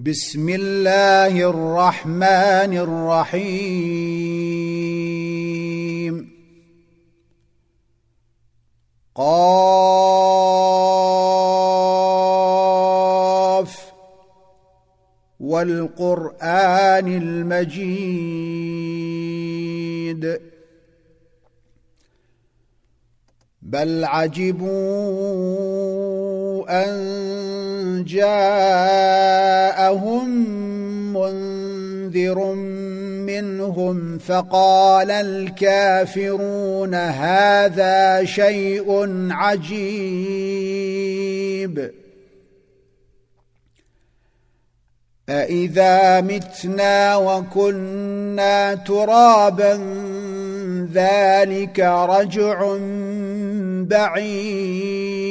بسم الله الرحمن الرحيم قاف والقران المجيد بل عجبوا أن جاءهم منذر منهم فقال الكافرون هذا شيء عجيب. أإذا متنا وكنا ترابا ذلك رجع بعيد.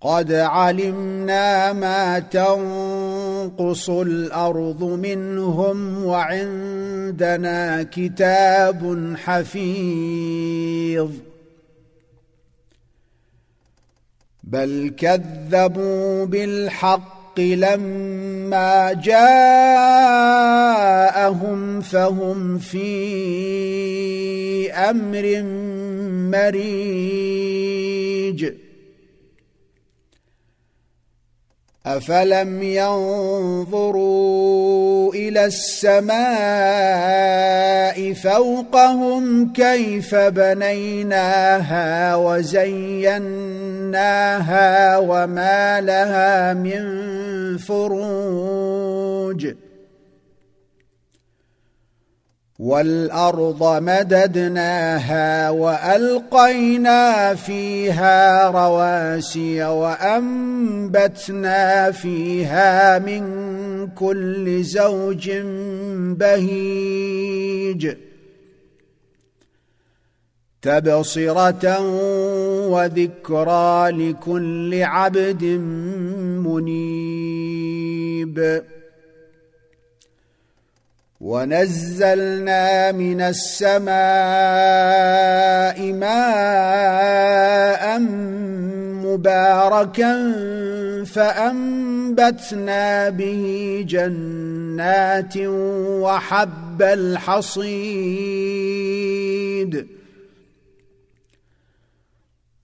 قد علمنا ما تنقص الأرض منهم وعندنا كتاب حفيظ. بل كذبوا بالحق لما جاءهم فهم في أمر مريج افلم ينظروا إلى السماء فوقهم كيف بنيناها وزيناها وما لها من فروج والارض مددناها والقينا فيها رواسي وانبتنا فيها من كل زوج بهيج تبصرة وذكرى لكل عبد منيب. ونزلنا من السماء ماء مباركا فأنبتنا به جنات وحب الحصيد.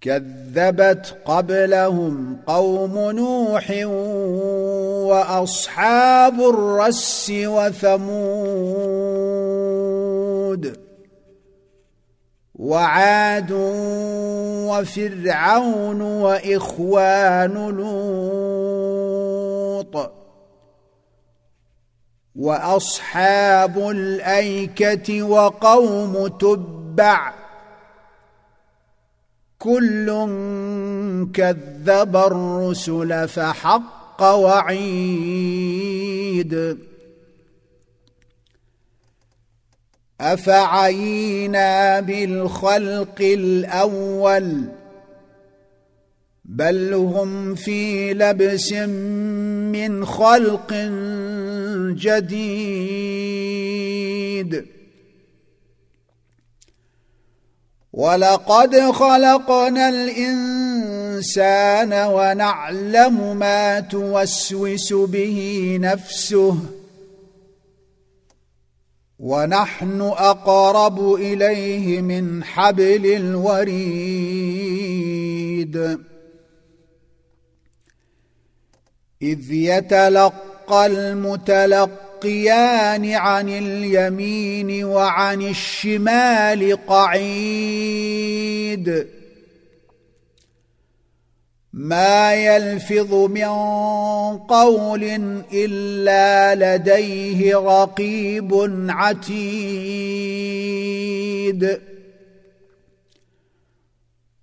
كذبت قبلهم قوم نوح وأصحاب الرس وثمود وعاد وفرعون وإخوان لوط وأصحاب الأيكة وقوم تبع كل كذب الرسل فحق وعيد. أفعينا بالخلق الأول بل هم في لبس من خلق جديد. ولقد خلقنا الإنسان ونعلم ما توسوس به نفسه ونحن أقرب إليه من حبل الوريد. إذ يتلقى المتلقيان عن اليمين وعن الشمال قعيد. ما يلفظ من قول إلا لديه رقيب عتيد.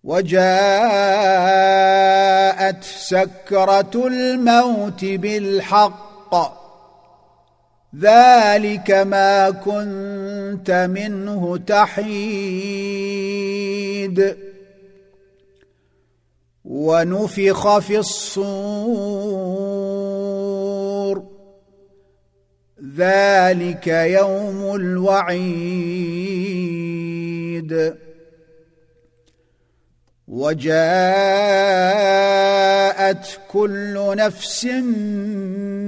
وجاءت سكرة الموت بالحق. ذلك ما كنت منه تحيد. ونفخ في الصور. ذلك يوم الوعيد. وجاءت كل نفس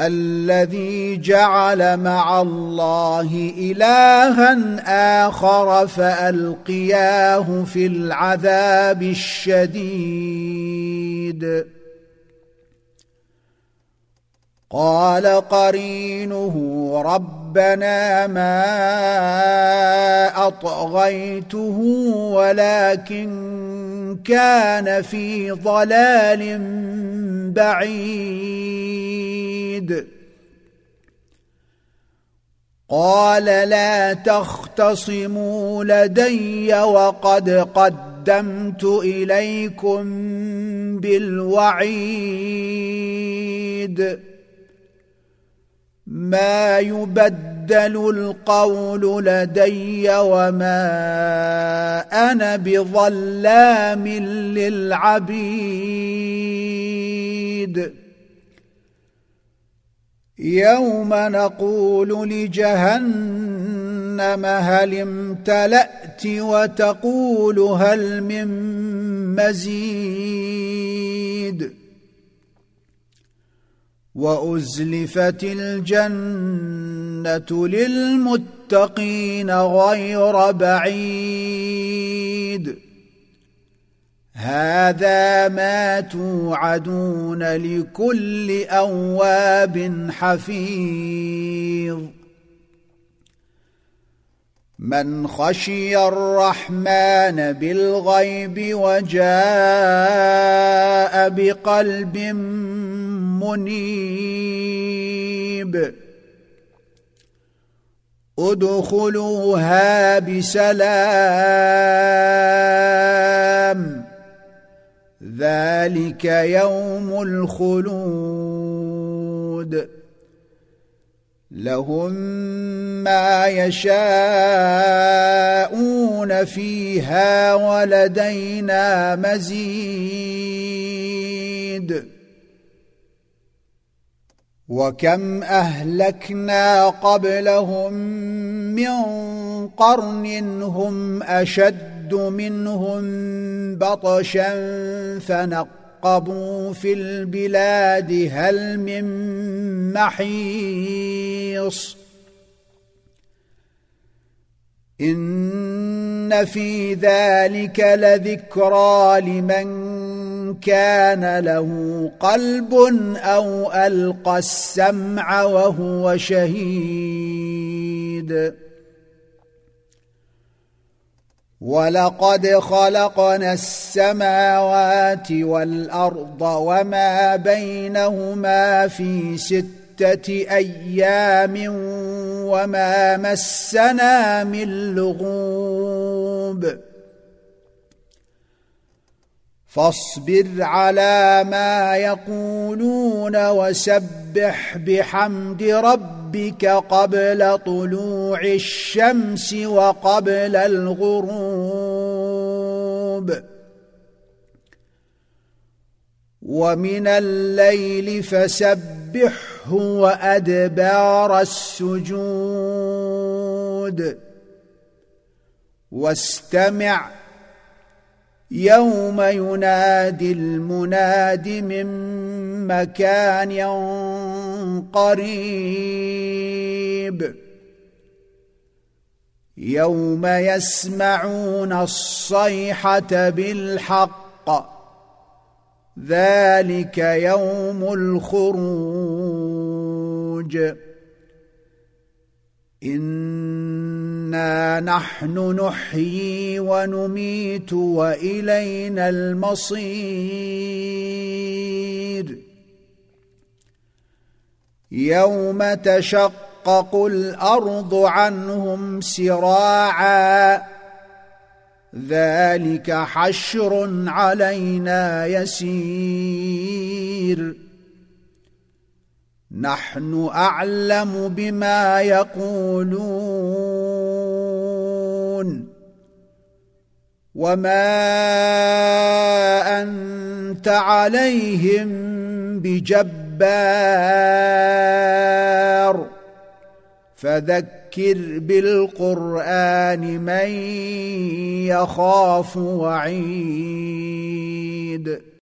الذي جعل مع الله إلها آخر فألقياه في العذاب الشديد. قال قرينه ربنا ما أطغيته ولكن كان في ضلال بعيد. قال لا تختصموا لدي وقد قدمت إليكم بالوعيد. ما يبدل القول لدي وما أنا بظلام للعبيد. يوم نقول لجهنم هل امتلأت وتقول هل من مزيد. وأزلفت الجنة للمتقين غير بعيد. هذا ما توعدون لكل أواب حفيظ. من خشي الرحمن بالغيب وجاء بقلب منيب. ادخلوها بسلام. ذلك يوم الخلود. لهم ما يشاءون فيها ولدينا مزيد. وكم أهلكنا قبلهم من قرن هم أشد منهم بطشا فنقبوا في البلاد هل من محيص. إن في ذلك لذكرى لمن كان له قلب أو ألقى السمع وهو شهيد. ولقد خلقنا السماوات والأرض وما بينهما في ستة أيام وما مسنا من لغوب. فاصبر على ما يقولون وسبح بحمد ربك قبل طلوع الشمس وقبل الغروب. ومن الليل فسبحه وأدبار السجود. واستمع يوم ينادي المناد من مكان قريب. يوم يسمعون الصيحة بالحق. ذلك يوم الخروج. انا نحن نحيي ونميت والينا المصير يوم تشقق الأرض عنهم سراعا ذلك حشر علينا يسير نحن اعلم بما يقولون وما أنت عليهم بجبار. فذكر بالقرآن من يخاف وعيد.